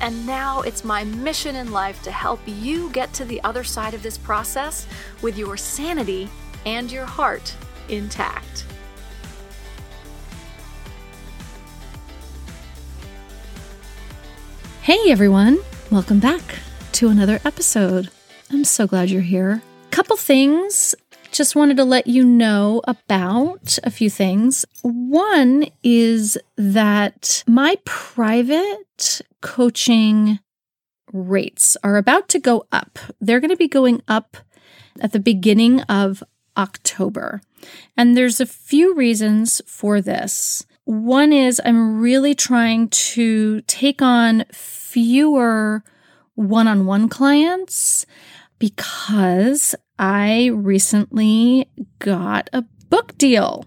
and now it's my mission in life to help you get to the other side of this process with your sanity and your heart intact. Hey everyone, welcome back to another episode. I'm so glad you're here. Couple things just wanted to let you know about a few things. One is that my private coaching rates are about to go up. They're going to be going up at the beginning of October. And there's a few reasons for this. One is I'm really trying to take on fewer one on one clients because I recently got a book deal,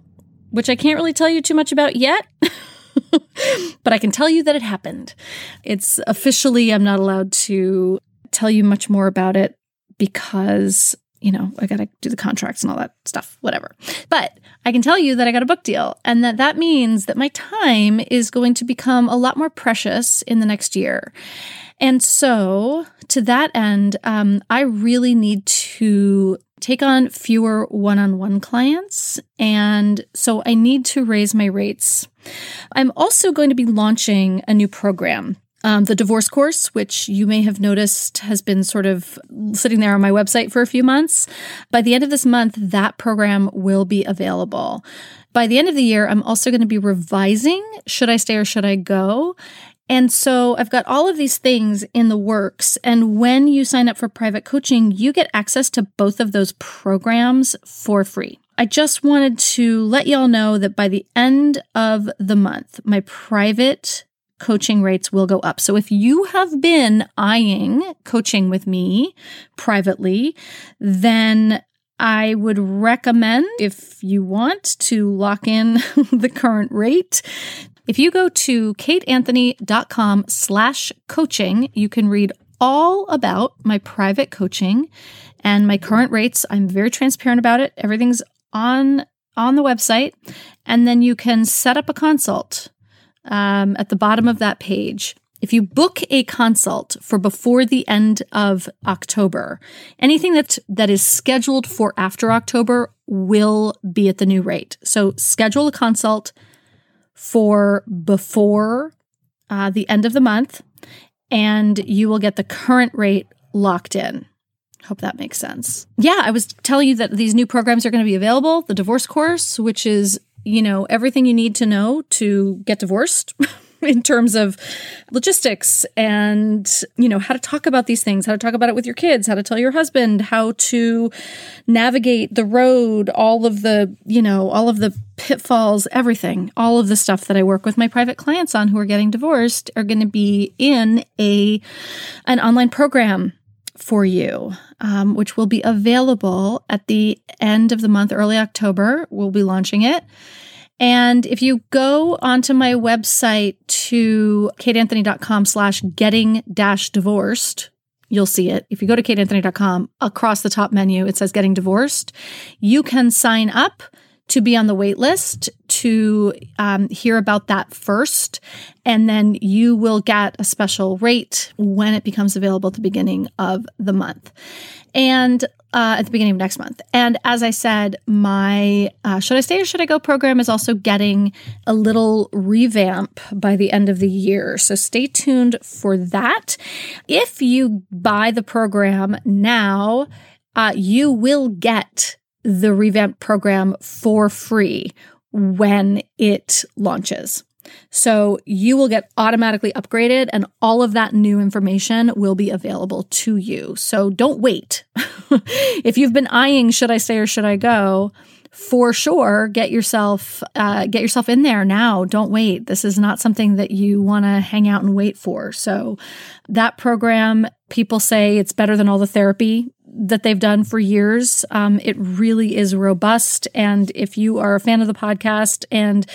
which I can't really tell you too much about yet. but I can tell you that it happened. It's officially, I'm not allowed to tell you much more about it because, you know, I got to do the contracts and all that stuff, whatever. But I can tell you that I got a book deal and that that means that my time is going to become a lot more precious in the next year. And so, to that end, um, I really need to take on fewer one on one clients. And so, I need to raise my rates. I'm also going to be launching a new program. Um, the divorce course, which you may have noticed has been sort of sitting there on my website for a few months. By the end of this month, that program will be available. By the end of the year, I'm also going to be revising Should I Stay or Should I Go? And so I've got all of these things in the works. And when you sign up for private coaching, you get access to both of those programs for free. I just wanted to let y'all know that by the end of the month, my private coaching rates will go up. So if you have been eyeing coaching with me privately, then I would recommend, if you want to lock in the current rate, if you go to kateanthony.com slash coaching, you can read all about my private coaching and my current rates. I'm very transparent about it. Everything's on on the website. And then you can set up a consult um, at the bottom of that page. If you book a consult for before the end of October, anything that that is scheduled for after October will be at the new rate. So schedule a consult for before uh, the end of the month, and you will get the current rate locked in. Hope that makes sense. Yeah, I was telling you that these new programs are going to be available. The divorce course, which is, you know, everything you need to know to get divorced. in terms of logistics and you know how to talk about these things how to talk about it with your kids how to tell your husband how to navigate the road all of the you know all of the pitfalls everything all of the stuff that i work with my private clients on who are getting divorced are going to be in a an online program for you, um, which will be available at the end of the month, early October. We'll be launching it. And if you go onto my website to kateanthony.com slash getting dash divorced, you'll see it. If you go to kateanthony.com, across the top menu, it says getting divorced. You can sign up to be on the wait list to um, hear about that first. And then you will get a special rate when it becomes available at the beginning of the month. And uh, at the beginning of next month. And as I said, my uh, Should I Stay or Should I Go program is also getting a little revamp by the end of the year. So stay tuned for that. If you buy the program now, uh, you will get the revamped program for free when it launches. So you will get automatically upgraded and all of that new information will be available to you. So don't wait. if you've been eyeing should I stay or should I go, for sure get yourself uh, get yourself in there now. Don't wait. This is not something that you want to hang out and wait for. So that program people say it's better than all the therapy that they've done for years. Um, it really is robust. And if you are a fan of the podcast, and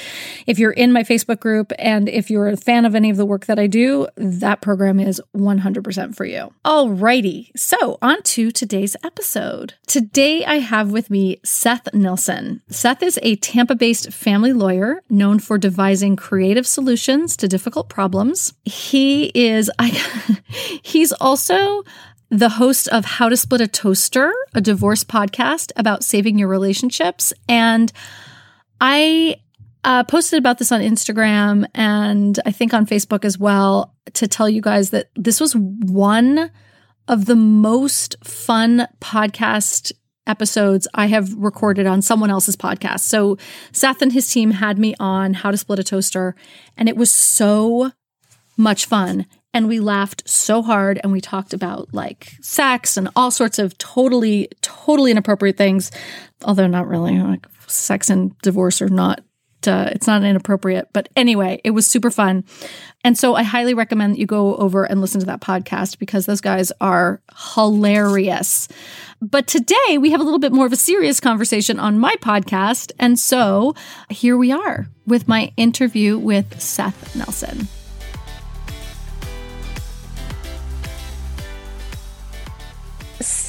if you're in my Facebook group, and if you're a fan of any of the work that I do, that program is 100% for you. Alrighty. So, on to today's episode. Today, I have with me Seth Nelson. Seth is a Tampa based family lawyer known for devising creative solutions to difficult problems. He is, I, he's also the host of How to Split a Toaster, a divorce podcast about saving your relationships. And I uh, posted about this on Instagram and I think on Facebook as well to tell you guys that this was one of the most fun podcast episodes I have recorded on someone else's podcast. So Seth and his team had me on How to Split a Toaster, and it was so much fun and we laughed so hard and we talked about like sex and all sorts of totally totally inappropriate things. Although not really like sex and divorce are not uh, it's not inappropriate. But anyway it was super fun. And so i highly recommend that you go over and listen to that podcast because those guys are hilarious. But today we have a little bit more of a serious conversation on my podcast. And so here we are with my interview with seth nelson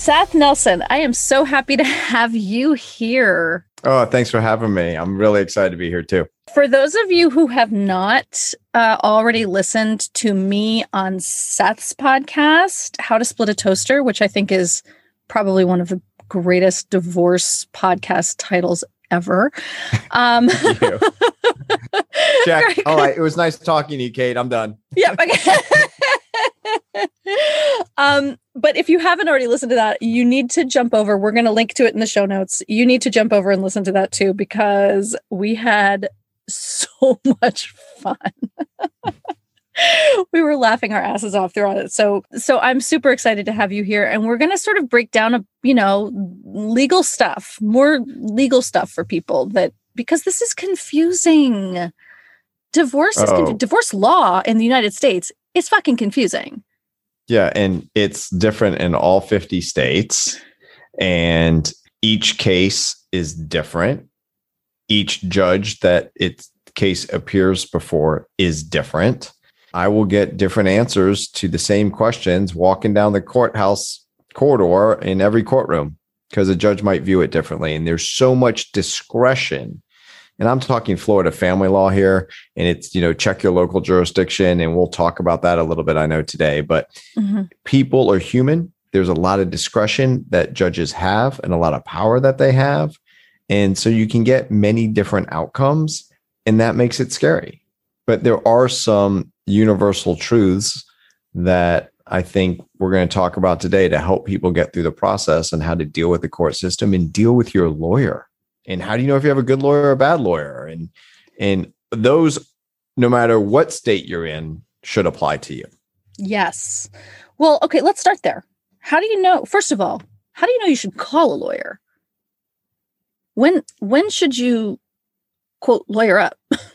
Seth Nelson, I am so happy to have you here. Oh, thanks for having me. I'm really excited to be here too. For those of you who have not uh, already listened to me on Seth's podcast, How to Split a Toaster, which I think is probably one of the greatest divorce podcast titles ever. Um, Jack, all right. It was nice talking to you, Kate. I'm done. Yep. Okay. um, but if you haven't already listened to that, you need to jump over. We're going to link to it in the show notes. You need to jump over and listen to that too because we had so much fun. we were laughing our asses off throughout it. So so I'm super excited to have you here and we're going to sort of break down a, you know, legal stuff, more legal stuff for people that because this is confusing. Divorce oh. is conf- divorce law in the United States is fucking confusing. Yeah, and it's different in all 50 states and each case is different. Each judge that its case appears before is different. I will get different answers to the same questions walking down the courthouse corridor in every courtroom because a judge might view it differently. And there's so much discretion and I'm talking Florida family law here, and it's, you know, check your local jurisdiction. And we'll talk about that a little bit, I know today. But mm-hmm. people are human. There's a lot of discretion that judges have and a lot of power that they have. And so you can get many different outcomes, and that makes it scary. But there are some universal truths that I think we're going to talk about today to help people get through the process and how to deal with the court system and deal with your lawyer and how do you know if you have a good lawyer or a bad lawyer? And and those no matter what state you're in should apply to you. Yes. Well okay let's start there. How do you know first of all how do you know you should call a lawyer? When when should you quote lawyer up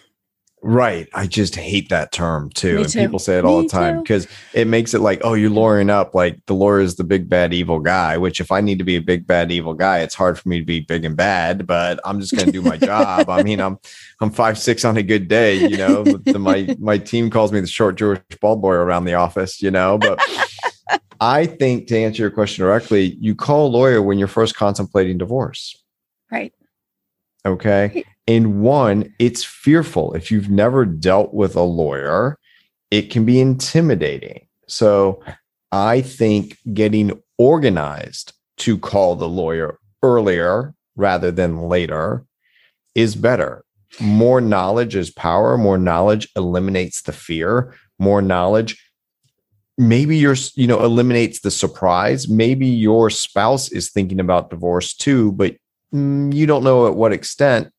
Right. I just hate that term too. And people say it all Me the time because it makes it like, oh, you're lawyering up. Like the lawyer is the big bad evil guy, which if I need to be a big bad evil guy, it's hard for me to be big and bad, but I'm just gonna do my job. I mean, I'm I'm five six on a good day, you know. The, my my team calls me the short Jewish bald boy around the office, you know, but I think to answer your question directly, you call a lawyer when you're first contemplating divorce. Right. Okay. And one, it's fearful. If you've never dealt with a lawyer, it can be intimidating. So I think getting organized to call the lawyer earlier rather than later is better. More knowledge is power. More knowledge eliminates the fear. More knowledge maybe your you know eliminates the surprise maybe your spouse is thinking about divorce too but mm, you don't know at what extent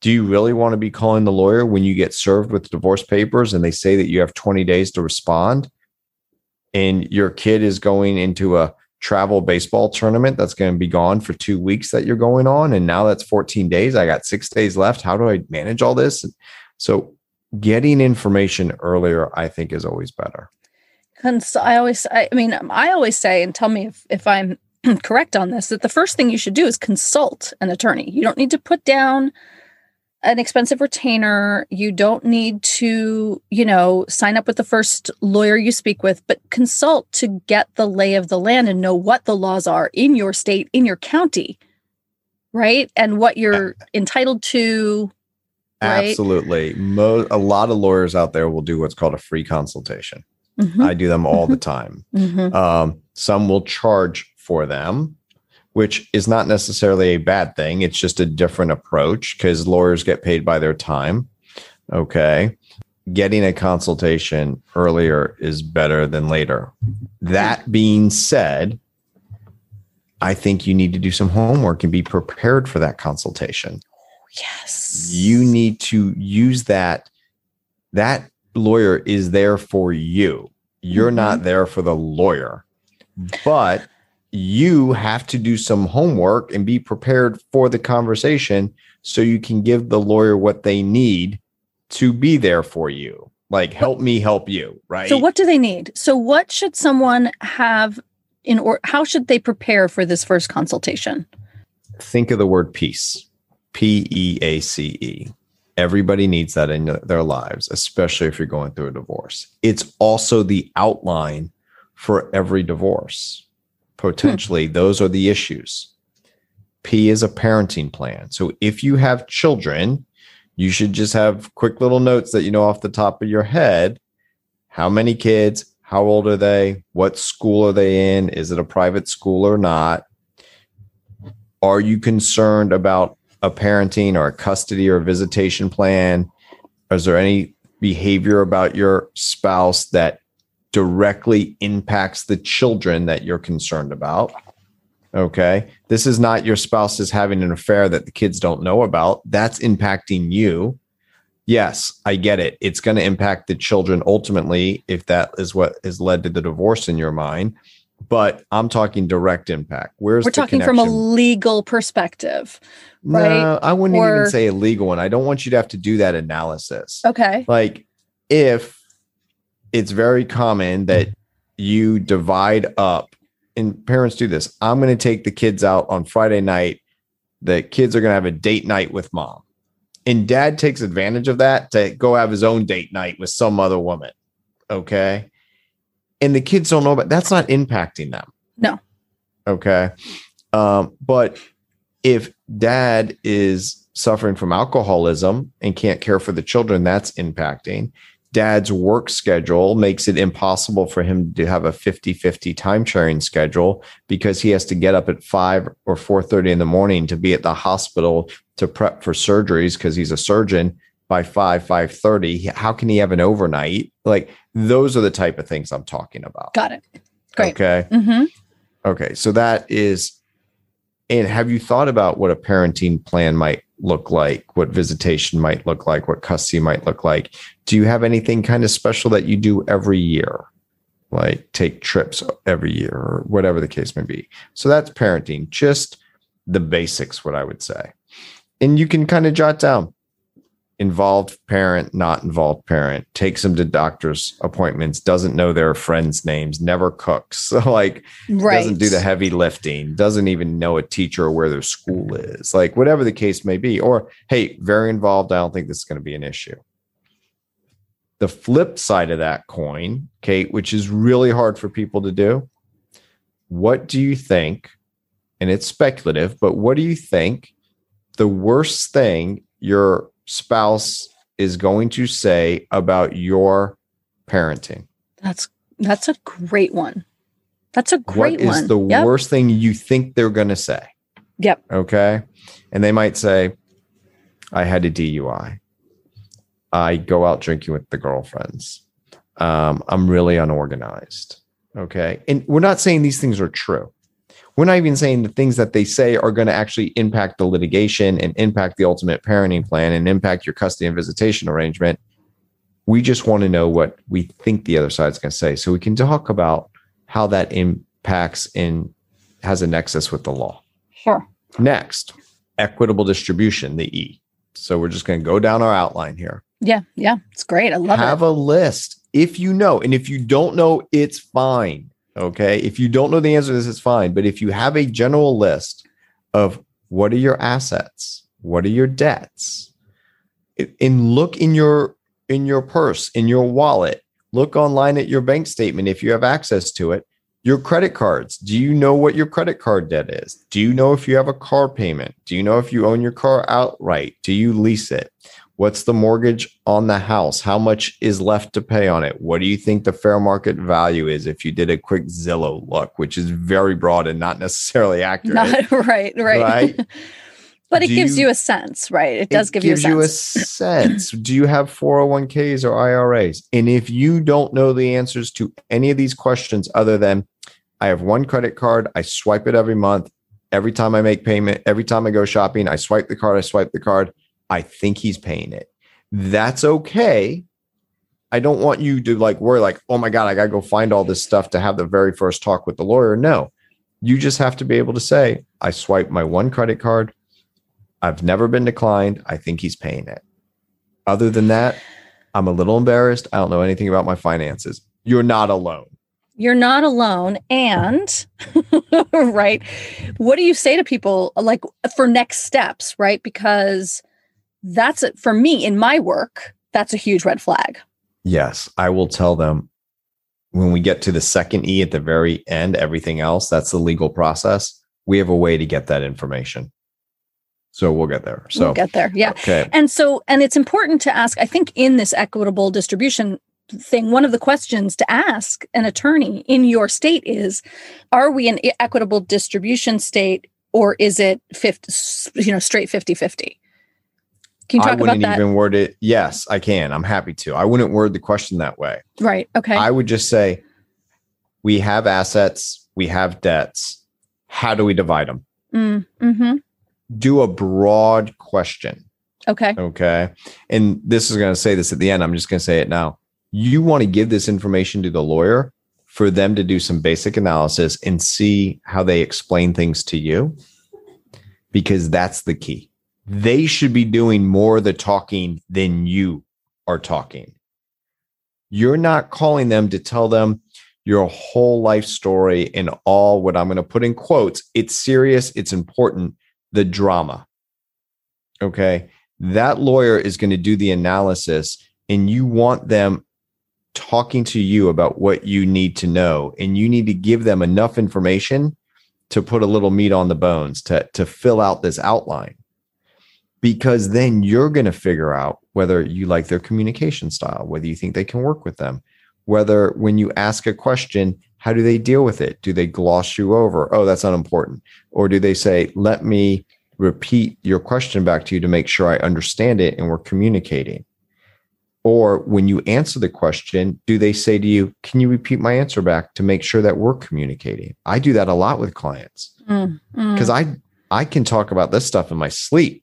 do you really want to be calling the lawyer when you get served with divorce papers and they say that you have 20 days to respond? And your kid is going into a travel baseball tournament that's going to be gone for two weeks that you're going on and now that's 14 days i got six days left how do i manage all this? So getting information earlier i think is always better. And so i always i mean um, i always say and tell me if, if i'm correct on this that the first thing you should do is consult an attorney. You don't need to put down an expensive retainer. You don't need to, you know, sign up with the first lawyer you speak with, but consult to get the lay of the land and know what the laws are in your state, in your county, right? And what you're entitled to. Right? Absolutely. Mo- a lot of lawyers out there will do what's called a free consultation. Mhm. I do them all the Mhm. time. Mhm. Um, some will charge for them, which is not necessarily a bad thing. It's just a different approach because lawyers get paid by their time. Okay. Getting a consultation earlier is better than later. That being said, I think you need to do some homework and be prepared for that consultation Yes. you need to use that that lawyer is there for you you're Mhm. not there for the lawyer but you have to do some homework and be prepared for the conversation so you can give the lawyer what they need to be there for you like help me help you right So what do they need? So what should someone have in or how should they prepare for this first consultation? think of the word peace P E A C E. Everybody needs that in their lives, especially if you're going through a divorce. It's also the outline for every divorce. Potentially, those are the issues. P is a parenting plan. So if you have children, you should just have quick little notes that you know off the top of your head. How many kids? How old are they? What school are they in? Is it a private school or not? Are you concerned about a parenting or a custody or a visitation plan? Is there any behavior about your spouse that directly impacts the children that you're concerned about? Okay. This is not your spouse is having an affair that the kids don't know about. That's impacting you. Yes, I get it. It's going to impact the children ultimately if that is what has led to the divorce in your mind. But I'm talking direct impact. Where's We're talking from a legal perspective. right? No, I wouldn't Or- even say a legal one. I don't want you to have to do that analysis. Okay. Like if it's very common that you divide up and parents do this. I'm going to take the kids out on Friday night. The kids are going to have a date night with mom. And dad takes advantage of that to go have his own date night with some other woman. Okay. And the kids don't know about that's not impacting them. No. Okay. Um, but if dad is suffering from alcoholism and can't care for the children, that's impacting. Dad's work schedule makes it impossible for him to have a 50-50 time sharing schedule because he has to get up at 5 or 4:30 in the morning to be at the hospital to prep for surgeries because he's a surgeon by 5 5:30 how can he have an overnight? Like those are the type of things I'm talking about. Got it. Great. okay? Hmm Okay, so that is, and have you thought about what a parenting plan might look like, what visitation might look like, what custody might look like? Do you have anything kind of special that you do every year, like take trips every year or whatever the case may be? So that's parenting, just the basics, what I would say. And you can kind of jot down involved parent, not involved parent, takes them to doctor's appointments, doesn't know their friends' names, never cooks. So like Right. doesn't do the heavy lifting, doesn't even know a teacher or where their school is, like whatever the case may be. Or, hey, very involved. I don't think this is going to be an issue. The flip side of that coin, Kate, which is really hard for people to do. What do you think? And it's speculative, but what do you think the worst thing your spouse is going to say about your parenting? That's that's a great one. That's a What great is one. the Yep. worst thing you think they're going to say? Yep. Okay. And they might say, I had a DUI. I go out drinking with the girlfriends. Um, I'm really unorganized. Okay. And we're not saying these things are true. We're not even saying the things that they say are going to actually impact the litigation and impact the ultimate parenting plan and impact your custody and visitation arrangement. We just want to know what we think the other side's going to say so we can talk about how that impacts and has a nexus with the law. Sure. Next, equitable distribution, the E. So we're just going to go down our outline here. Yeah. Yeah. It's great. I love Have it. Have a list if you know. And if you don't know, it's fine. Okay. If you don't know the answer to this, it's fine. But if you have a general list of what are your assets, what are your debts, and look in your in your purse, in your wallet, look online at your bank statement if you have access to it. Your credit cards. Do you know what your credit card debt is? Do you know if you have a car payment? Do you know if you own your car outright? Do you lease it? What's the mortgage on the house? How much is left to pay on it? What do you think the fair market value is if you did a quick Zillow look, which is very broad and not necessarily accurate? Not, right, right. Right. but it do gives you, you, a sense, right? It does give you a sense. you a sense. do you have 401ks or IRAs? And if you don't know the answers to any of these questions other than I have one credit card, I swipe it every month, every time I make payment, every time I go shopping, I swipe the card, I swipe the card I think he's paying it. That's okay. I don't want you to like worry, like, oh my God, I got to go find all this stuff to have the very first talk with the lawyer. No, you just have to be able to say, I swipe my one credit card. I've never been declined. I think he's paying it. Other than that, I'm a little embarrassed. I don't know anything about my finances. You're not alone. You're not alone. And, right, what do you say to people like for next steps, right? Because that's it for me in my work. That's a huge red flag. Yes, I will tell them when we get to the second E at the very end, everything else, that's the legal process. We have a way to get that information. So we'll get there. So we'll get there. Yeah. Okay. And so, and it's important to ask, I think in this equitable distribution thing, one of the questions to ask an attorney in your state is, are we an equitable distribution state or is it 50, you know, straight 50 50? Can you talk I wouldn't about that? even word it. Yes, I can. I'm happy to. I wouldn't word the question that way. Right. Okay. I would just say we have assets, we have debts. How do we divide them? Mm, hmm Do a broad question. Okay. Okay. And this is going to say this at the end. I'm just going to say it now. You want to give this information to the lawyer for them to do some basic analysis and see how they explain things to you because that's the key they should be doing more of the talking than you are talking. You're not calling them to tell them your whole life story and all what I'm going to put in quotes. It's serious, it's important, the drama. Okay. That lawyer is going to do the analysis, and you want them talking to you about what you need to know. And you need to give them enough information to put a little meat on the bones to, to fill out this outline because then you're going to figure out whether you like their communication style, whether you think they can work with them, whether when you ask a question, how do they deal with it? Do they gloss you over? Oh, that's unimportant. Or do they say, let me repeat your question back to you to make sure I understand it and we're communicating? Or when you answer the question, do they say to you, can you repeat my answer back to make sure that we're communicating? I do that a lot with clients because mm, mm. I I can talk about this stuff in my sleep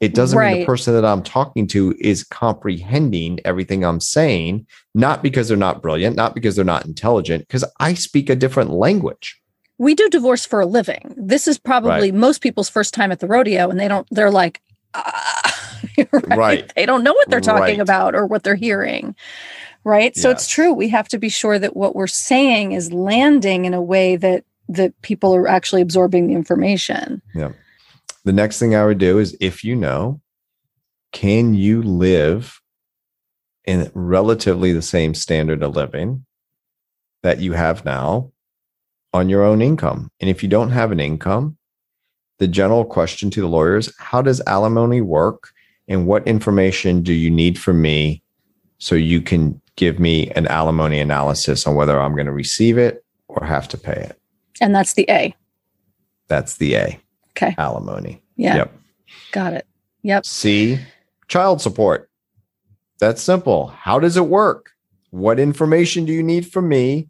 it doesn't right. mean the person that I'm talking to is comprehending everything I'm saying, not because they're not brilliant, not because they're not intelligent, because I speak a different language. We do divorce for a living. This is probably right. most people's first time at the rodeo, and they don't, they're like, ah, right? right? They don't know what they're talking about or what they're hearing. Right. So yes. it's true. We have to be sure that what we're saying is landing in a way that that people are actually absorbing the information. Yeah the next thing I would do is if you know, can you live in relatively the same standard of living that you have now on your own income? And if you don't have an income, the general question to the lawyers how does alimony work? And what information do you need from me so you can give me an alimony analysis on whether I'm going to receive it or have to pay it? And that's the A. That's the A. Okay. Alimony. Yeah. Yep. Got it. Yep. C, child support. That's simple. How does it work? What information do you need from me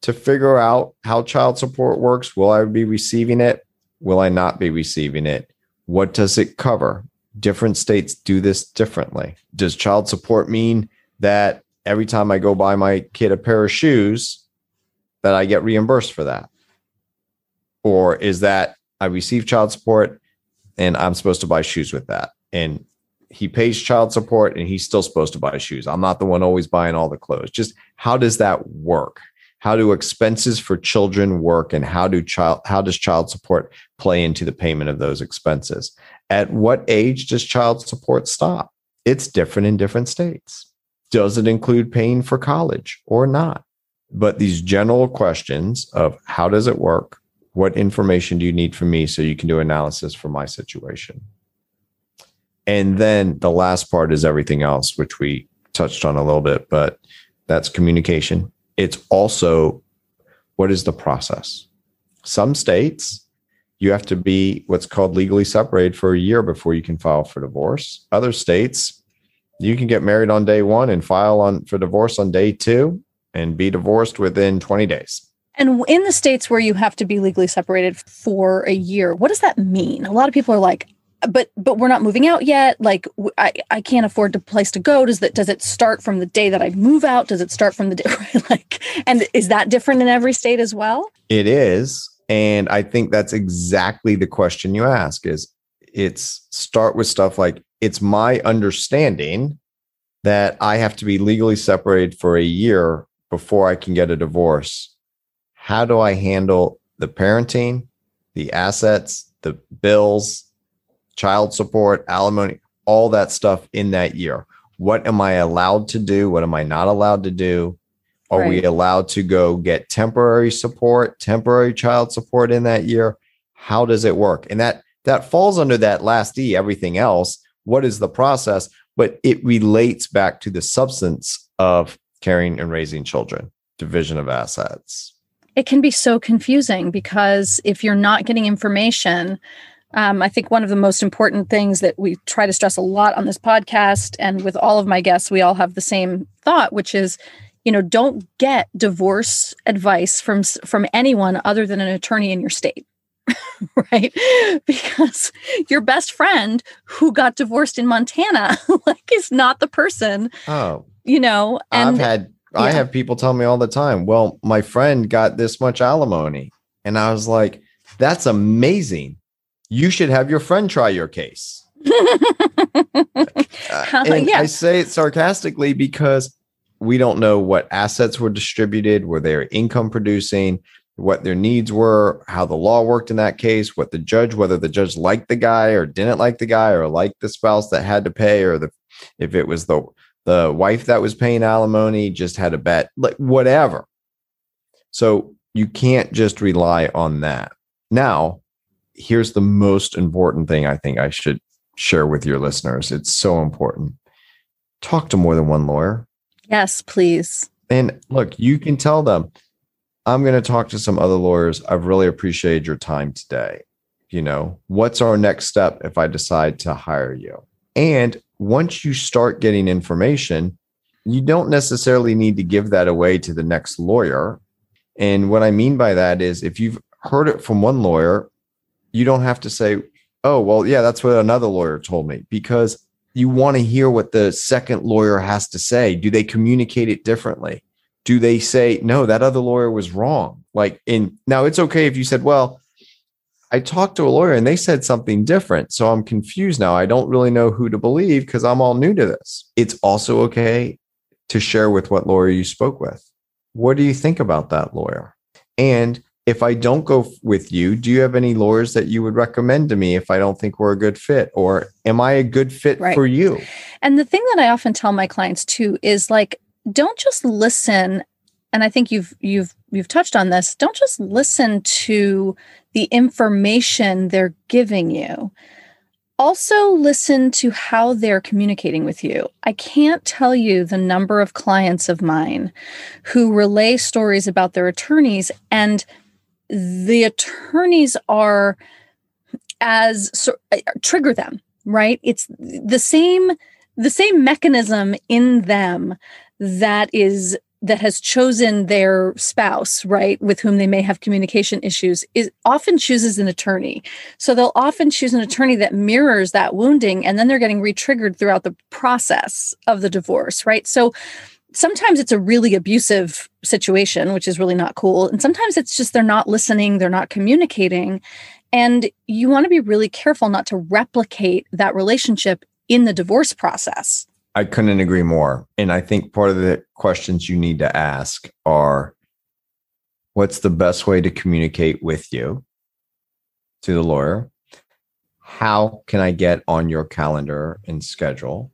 to figure out how child support works? Will I be receiving it? Will I not be receiving it? What does it cover? Different states do this differently. Does child support mean that every time I go buy my kid a pair of shoes, that I get reimbursed for that? Or is that I receive child support and I'm supposed to buy shoes with that. And he pays child support and he's still supposed to buy shoes. I'm not the one always buying all the clothes. Just how does that work? how do expenses for children work and how do child how does child support play into the payment of those expenses at what age does child support stop it's different in different states does it include paying for college or not but these general questions of how does it work what information do you need from me so you can do analysis for my situation and then the last part is everything else which we touched on a little bit but that's communication it's also what is the process? Some states, you have to be what's called legally separated for a year before you can file for divorce. Other states, you can get married on day one and file on for divorce on day two and be divorced within 20 days. And in the states where you have to be legally separated for a year, what does that mean? A lot of people are like, uh, but but we're not moving out yet. Like i i can't afford a place to go. Does that does it start from the day that i move out? Does it start from the day like and is that different in every state as well? It is. And i think that's exactly the question you ask is it's start with stuff like it's my understanding that i have to be legally separated for a year before i can get a divorce how do i handle the parenting the assets the bills child support, alimony, all that stuff in that year. What am I allowed to do? What am I not allowed to do? Are right. we allowed to go get temporary support, temporary child support in that year? How does it work? And that that falls under that last E, everything else. What is the process? But it relates back to the substance of caring and raising children, division of assets. It can be so confusing because if you're not getting information, um, I think one of the most important things that we try to stress a lot on this podcast and with all of my guests, we all have the same thought, which is, you know, don't get divorce advice from from anyone other than an attorney in your state. right? Because your best friend who got divorced in Montana like is not the person. Oh. You know, and I've had yeah. I have people tell me all the time, well, my friend got this much alimony. And I was like, that's amazing you should have your friend try your case. uh, and yeah. I say it sarcastically because we don't know what assets were distributed, were they income producing, what their needs were, how the law worked in that case, what the judge, whether the judge liked the guy or didn't like the guy or liked the spouse that had to pay, or the if it was the the wife that was paying alimony just had a bet, like whatever. So you can't just rely on that. Now, here's the most important thing I think I should share with your listeners. It's so important. Talk to more than one lawyer. Yes, please. And look, you can tell them, I'm going to talk to some other lawyers. I've really appreciated your time today. You know, what's our next step if I decide to hire you? And once you start getting information, you don't necessarily need to give that away to the next lawyer. And what I mean by that is if you've heard it from one lawyer you don't have to say, oh, well, yeah, that's what another lawyer told me, because you want to hear what the second lawyer has to say. Do they communicate it differently? Do they say, no, that other lawyer was wrong? Like, in now it's okay if you said, well, I talked to a lawyer and they said something different. So I'm confused now. I don't really know who to believe because I'm all new to this. It's also okay to share with what lawyer you spoke with. What do you think about that lawyer? And if I don't go with you, do you have any lawyers that you would recommend to me if I don't think we're a good fit? Or am I a good fit right. for you? And the thing that I often tell my clients too is like, don't just listen. And I think you've you've you've touched on this. Don't just listen to the information they're giving you. Also, listen to how they're communicating with you. I can't tell you the number of clients of mine who relay stories about their attorneys and the attorneys are as so, uh, trigger them right it's the same the same mechanism in them that is that has chosen their spouse right with whom they may have communication issues is often chooses an attorney so they'll often choose an attorney that mirrors that wounding and then they're getting re-triggered throughout the process of the divorce right so sometimes it's a really abusive situation, which is really not cool. And sometimes it's just they're not listening, they're not communicating. And you want to be really careful not to replicate that relationship in the divorce process. I couldn't agree more. And I think part of the questions you need to ask are What's the best way to communicate with you to the lawyer? How can I get on your calendar and schedule?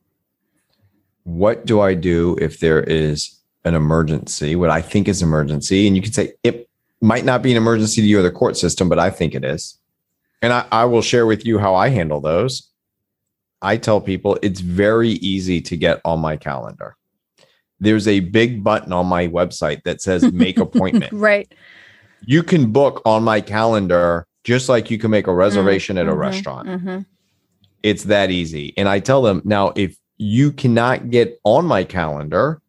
What do I do if there is an emergency, what I think is emergency? And you can say it might not be an emergency to you or the court system, but I think it is. And I, I will share with you how I handle those. I tell people it's very easy to get on my calendar. There's a big button on my website that says make appointment. right. You can book on my calendar just like you can make a reservation Mm-hmm, at a restaurant. It's that easy. And I tell them now if you cannot get on my calendar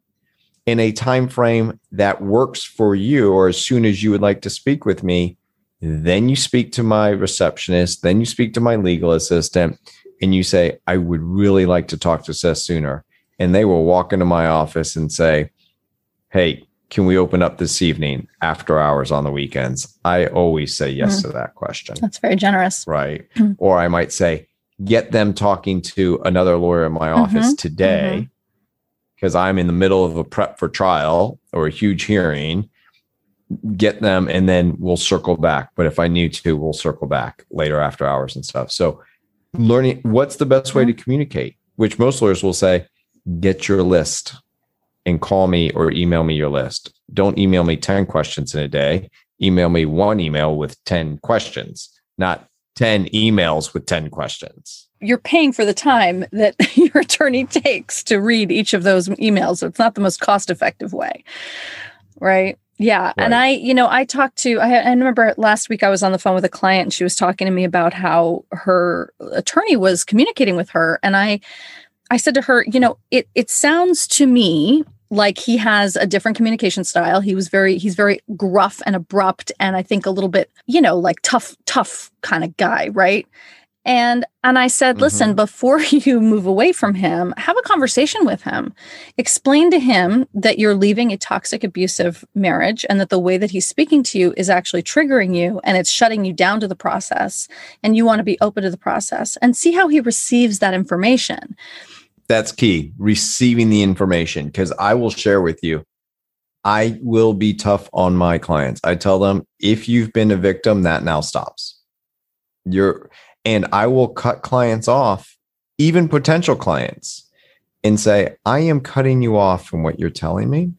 in a time frame that works for you or as soon as you would like to speak with me, then you speak to my receptionist, then you speak to my legal assistant and you say, I would really like to talk to Seth sooner. And they will walk into my office and say, Hey, can we open up this evening after hours on the weekends? I always say yes hmm. to that question. That's very generous. Right. Hmm. or I might say, get them talking to another lawyer in my mm-hmm. office mm-hmm. today because I'm in the middle of a prep for trial or a huge hearing. Get them and then we'll circle back. But if I need to, we'll circle back later after hours and stuff. So, learning what's the best way to mm-hmm. communicate, which most lawyers will say, get your list and call me or email me your list. Don't email me 10 questions in a day. Email me one email with 10 questions, not 10 emails with 10 questions. You're paying for the time that your attorney takes to read each of those emails. So it's not the most cost effective way. Right. Yeah. And I, you know, I talked to, I, I remember last week I was on the phone with a client and she was talking to me about how her attorney was communicating with her. And I, I said to her, you know, it, it sounds to me like he has a different communication style. He was very, he's very gruff and abrupt. And I think a little bit, you know, like tough, tough kind of guy. Right. And and I said, mm-hmm. listen, before you move away from him, have a conversation with him. Explain to him that you're leaving a toxic abusive marriage and that the way that he's speaking to you is actually triggering you and it's shutting you down to the process and you want to be open to the process and see how he receives that information. That's key, receiving the information. Because I will share with you, I will be tough on my clients. I tell them, if you've been a victim, that now stops. You're, and I will cut clients off, even potential clients, and say, I am cutting you off from what you're telling me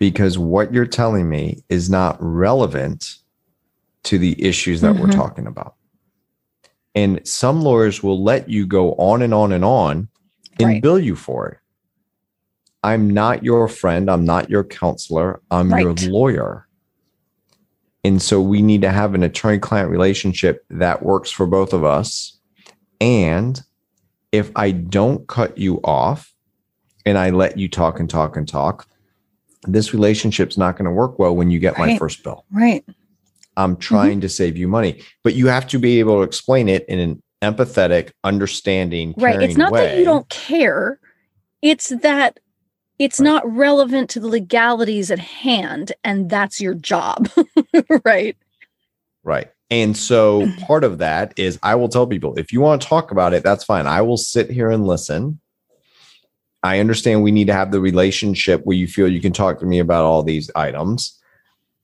because what you're telling me is not relevant to the issues that we're Mhm. talking about. And some lawyers will let you go on and on and on and Right. bill you for it. I'm not your friend. I'm not your counselor. I'm Right. your lawyer. And so we need to have an attorney client relationship that works for both of us. And if I don't cut you off and I let you talk and talk and talk, this relationship's not going to work well when you get my first bill. Right. I'm trying mm-hmm. to save you money, but you have to be able to explain it in an empathetic, understanding, Right. It's not that you don't care. It's that it's Right. not relevant to the legalities at hand and that's your job. right. Right. And so part of that is I will tell people if you want to talk about it, that's fine. I will sit here and listen. I understand we need to have the relationship where you feel you can talk to me about all these items.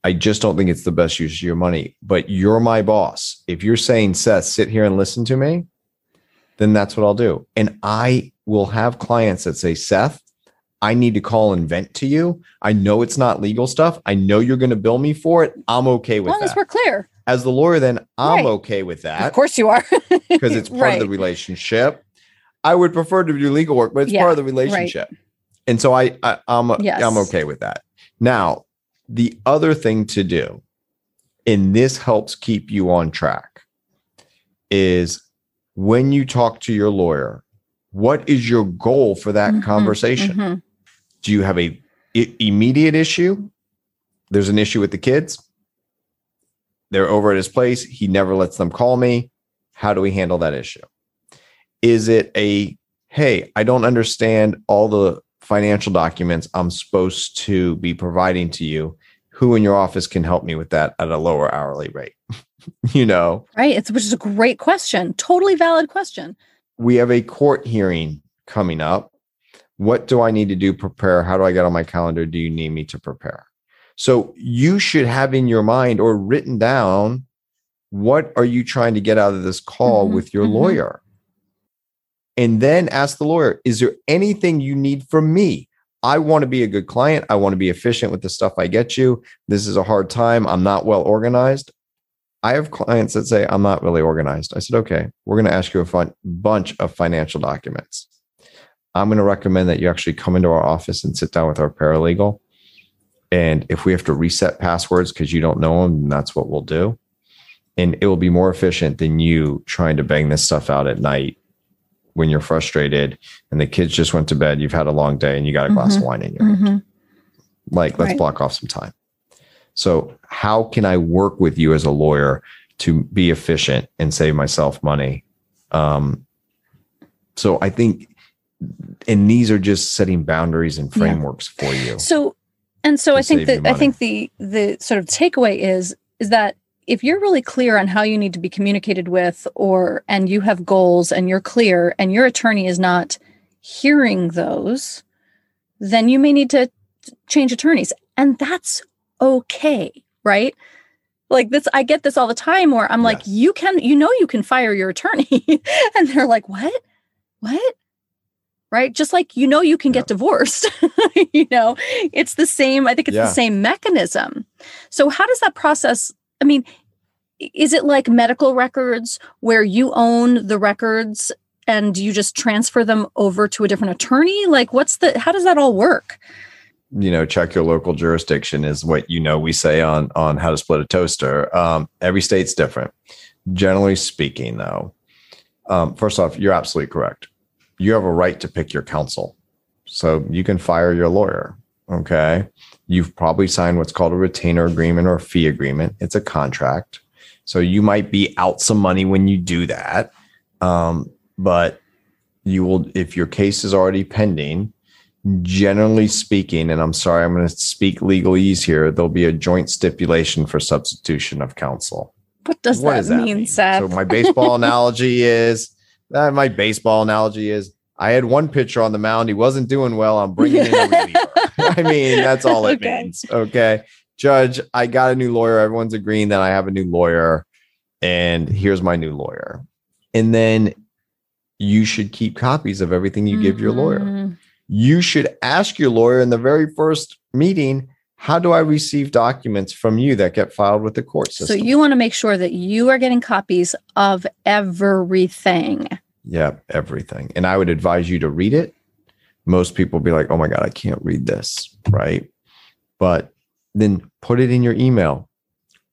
I just don't think it's the best use of your money. But you're my boss. If you're saying, Seth, sit here and listen to me, then that's what I'll do. And I will have clients that say, Seth, I need to call and vent to you. I know it's not legal stuff. I know you're going to bill me for it. I'm okay As with long that as we're clear. as the lawyer, then I'm Right. okay with that Of course you are. because it's part of the relationship. I would prefer to do legal work, but it's Yeah, part of the relationship. And so I, I I'm Yes. I'm okay with that. Now, the other thing to do, and this helps keep you on track, is when you talk to your lawyer, what is your goal for that Mhm, conversation? mhm. Do you have a i- immediate issue? There's an issue with the kids. They're over at his place. He never lets them call me. How do we handle that issue? Is it a hey, I don't understand all the financial documents I'm supposed to be providing to you. Who in your office can help me with that at a lower hourly rate? you know, Right. It's which is a great question. Totally valid question. We have a court hearing coming up. What do I need to do? Prepare. How do I get on my calendar? Do you need me to prepare? So you should have in your mind or written down what are you trying to get out of this call Mhm, with your mhm. lawyer? And then ask the lawyer, is there anything you need from me? I want to be a good client. I want to be efficient with the stuff I get you. This is a hard time. I'm not well organized. I have clients that say, I'm not really organized. I said, okay, we're going to ask you a fun, bunch of financial documents. I'm going to recommend that you actually come into our office and sit down with our paralegal. And if we have to reset passwords because you don't know them, that's what we'll do. And it will be more efficient than you trying to bang this stuff out at night when you're frustrated and the kids just went to bed. You've had a long day and you got a glass of wine in your hand. Mhm. Like, let's Right. block off some time. So, how can I work with you as a lawyer to be efficient and save myself money? Um, so, I think, and these are just setting boundaries and Yeah. frameworks for you. So, and so I think that I think the the sort of takeaway is is that if you're really clear on how you need to be communicated with, or and you have goals and you're clear, and your attorney is not hearing those, then you may need to change attorneys, and that's okay, right? Like this, I get this all the time where I'm like, you can, you know, you can fire your attorney, and they're like, what, what? Right? Just like you know, you can Yeah. get divorced. you know, it's the same. I think it's Yeah. the same mechanism. So, how does that process? I mean, is it like medical records where you own the records and you just transfer them over to a different attorney? Like, what's the? How does that all work? You know check your local jurisdiction is what you know we say on on how to split a toaster. Um, every state's different. Generally speaking though um, first off you're absolutely correct. You have a right to pick your counsel. So you can fire your lawyer okay? You've probably signed what's called a retainer agreement or a fee agreement. It's a contract. So you might be out some money when you do that. Um, but you will if your case is already pending generally speaking, and I'm sorry, I'm going to speak legalese here, there'll be a joint stipulation for substitution of counsel. What does What that, does that mean, mean? Seth? So my baseball analogy is uh, my baseball analogy is I had one pitcher on the mound. He wasn't doing well. I'm bringing in a reliever. I mean, that's all it Okay. means. Okay. Judge, I got a new lawyer. Everyone's agreeing that I have a new lawyer. And here's my new lawyer. And then you should keep copies of everything you give your lawyer Mhm. You should ask your lawyer in the very first meeting how do i receive documents from you that get filed with the court system? So you want to make sure that you are getting copies of everything. yeah everything. And i would advise you to read it. Most people be like oh my god i can't read this right? But then put it in your email.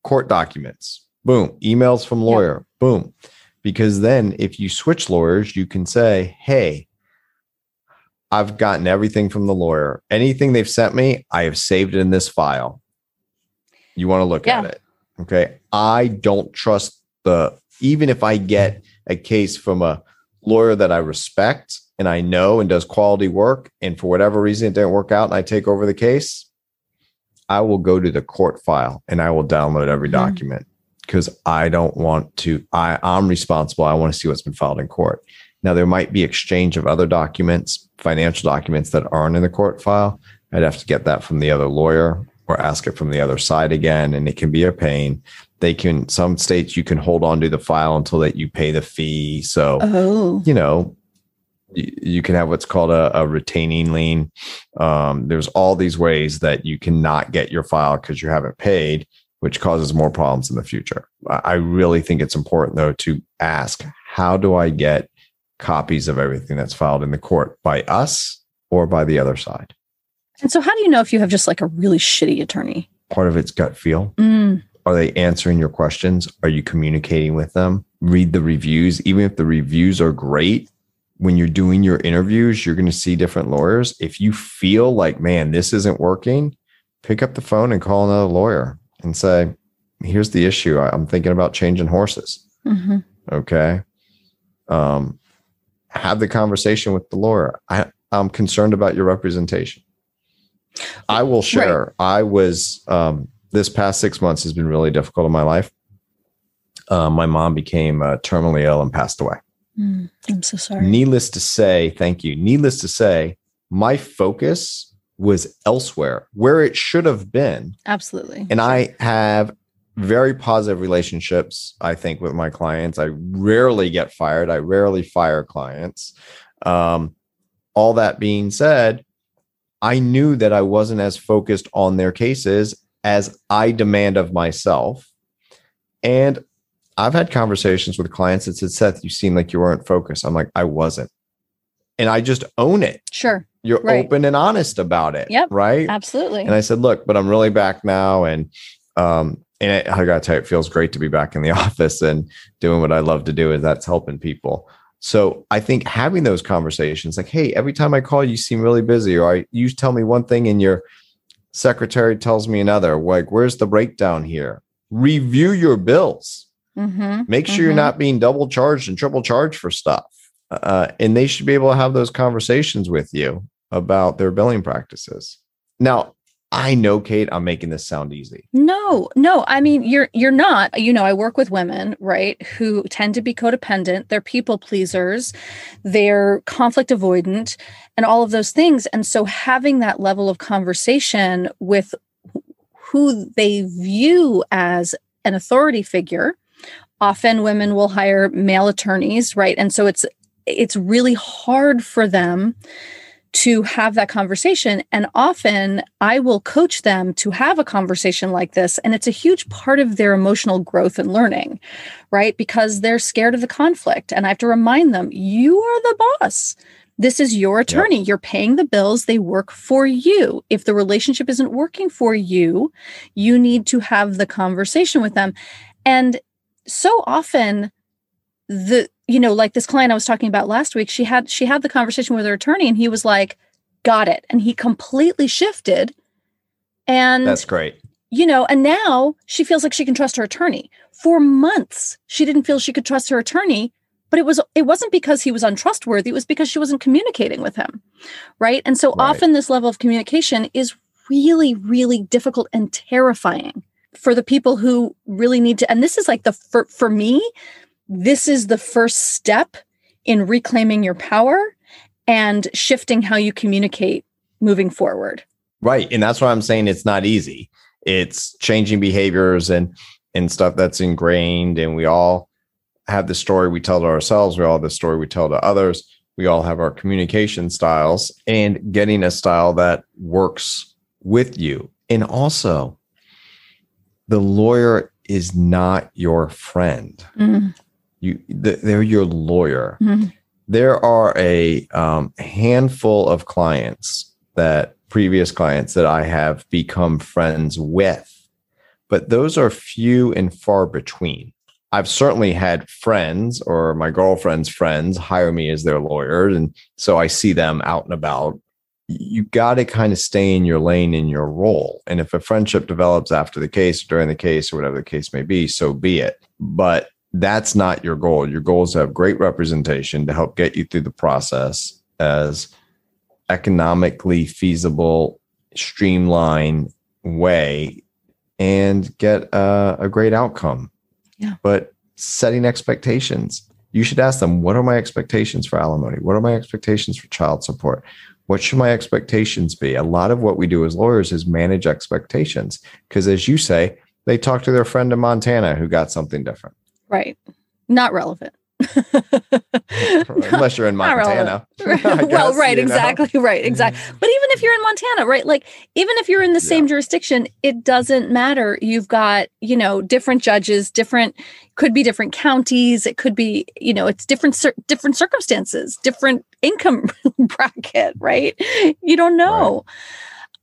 Court documents. Boom. Emails from lawyer. Boom. Because then if you switch lawyers you can say hey I've gotten everything from the lawyer. Anything they've sent me, I have saved it in this file. You want to look at it. Okay. I don't trust the, even if I get a case from a lawyer that I respect and I know and does quality work, and for whatever reason it didn't work out and I take over the case, I will go to the court file and I will download every Mhm. document because I don't want to, I, I'm responsible. I want to see what's been filed in court. Now, there might be exchange of other documents, financial documents that aren't in the court file. I'd have to get that from the other lawyer or ask it from the other side again, and it can be a pain. They can, some states, you can hold on to the file until that you pay the fee. So, Oh. you know, you can have what's called a, a retaining lien. Um, there's all these ways that you cannot get your file because you haven't paid, which causes more problems in the future. I I really think it's important, though, to ask how do I get copies of everything that's filed in the court by us or by the other side? And so, how do you know if you have just like a really shitty attorney? Part of it's gut feel. Mm, Are they answering your questions? Are you communicating with them? Read the reviews. Even if the reviews are great, when you're doing your interviews, you're going to see different lawyers. If you feel like, man, this isn't working, pick up the phone and call another lawyer and say, here's the issue. I'm thinking about changing horses. mhm. Okay. Um, have the conversation with the lawyer. I, I'm concerned about your representation. I will share. I was um, this past six months has been really difficult in my life. Uh, my mom became uh, terminally ill and passed away. Mm, I'm so sorry. Needless to say, thank you. Needless to say, my focus was elsewhere where it should have been. Absolutely. And I have very positive relationships, I think, with my clients. I rarely get fired, I rarely fire clients. Um, all that being said, I knew that I wasn't as focused on their cases as I demand of myself. And I've had conversations with clients that said, Seth, you seem like you weren't focused. I'm like, I wasn't. And I just own it. Sure. You're Right. open and honest about it. Yep. Right. Absolutely. And I said, look, but I'm really back now. And um, and it, I gotta tell you, it feels great to be back in the office and doing what I love to do, is that's helping people. So I think having those conversations, like, hey, every time I call, you seem really busy, or I you tell me one thing and your secretary tells me another. Like, where's the breakdown here? Review your bills. Mhm. Make sure you're Mhm. not being double charged and triple charged for stuff. Uh, and they should be able to have those conversations with you about their billing practices. Now, I know, Kate, I'm making this sound easy. No, no. I mean, you're you're not. You know, I work with women, right, who tend to be codependent. They're people pleasers. They're conflict avoidant, and all of those things. And so, having that level of conversation with who they view as an authority figure. Often, women will hire male attorneys, right? And so it's it's really hard for them to have that conversation. And often I will coach them to have a conversation like this. And it's a huge part of their emotional growth and learning, right? Because they're scared of the conflict. And I have to remind them, you are the boss. This is your attorney. You're paying the bills. They work for you. If the relationship isn't working for you, you need to have the conversation with them. And so often, the you know like this client i was talking about last week she had she had the conversation with her attorney and he was like got it and he completely shifted and That's great. you know and now she feels like she can trust her attorney for months she didn't feel she could trust her attorney but it was it wasn't because he was untrustworthy it was because she wasn't communicating with him right and so Right. often this level of communication is really really difficult and terrifying for the people who really need to and this is like the for, for me this is the first step in reclaiming your power and shifting how you communicate moving forward Right. And that's why I'm saying it's not easy. It's changing behaviors and and stuff that's ingrained. And we all have the story we tell to ourselves. We all have the story we tell to others. We all have our communication styles and getting a style that works with you. And also, the lawyer is not your friend. Mhm. You they're your lawyer. Mhm. There are a um, handful of clients that previous clients that I have become friends with, but those are few and far between. I've certainly had friends or my girlfriend's friends hire me as their lawyer. And so I see them out and about. You got to kind of stay in your lane in your role. And if a friendship develops after the case, during the case, or whatever the case may be, so be it. But that's not your goal. Your goal is to have great representation to help get you through the process as economically feasible, streamlined way and get a, a great outcome. Yeah. But setting expectations, you should ask them, what are my expectations for alimony? What are my expectations for child support? What should my expectations be? A lot of what we do as lawyers is manage expectations. Because as you say, they talk to their friend in Montana who got something different. Right not relevant Unless you're in Montana. well, right, know? exactly, right, exactly. Mm. But even if you're in Montana, right, like even if you're in the same jurisdiction, it doesn't matter. You've got, you know, different judges, different could be different counties. It could be, you know, it's different different circumstances, different income bracket, right? You don't know.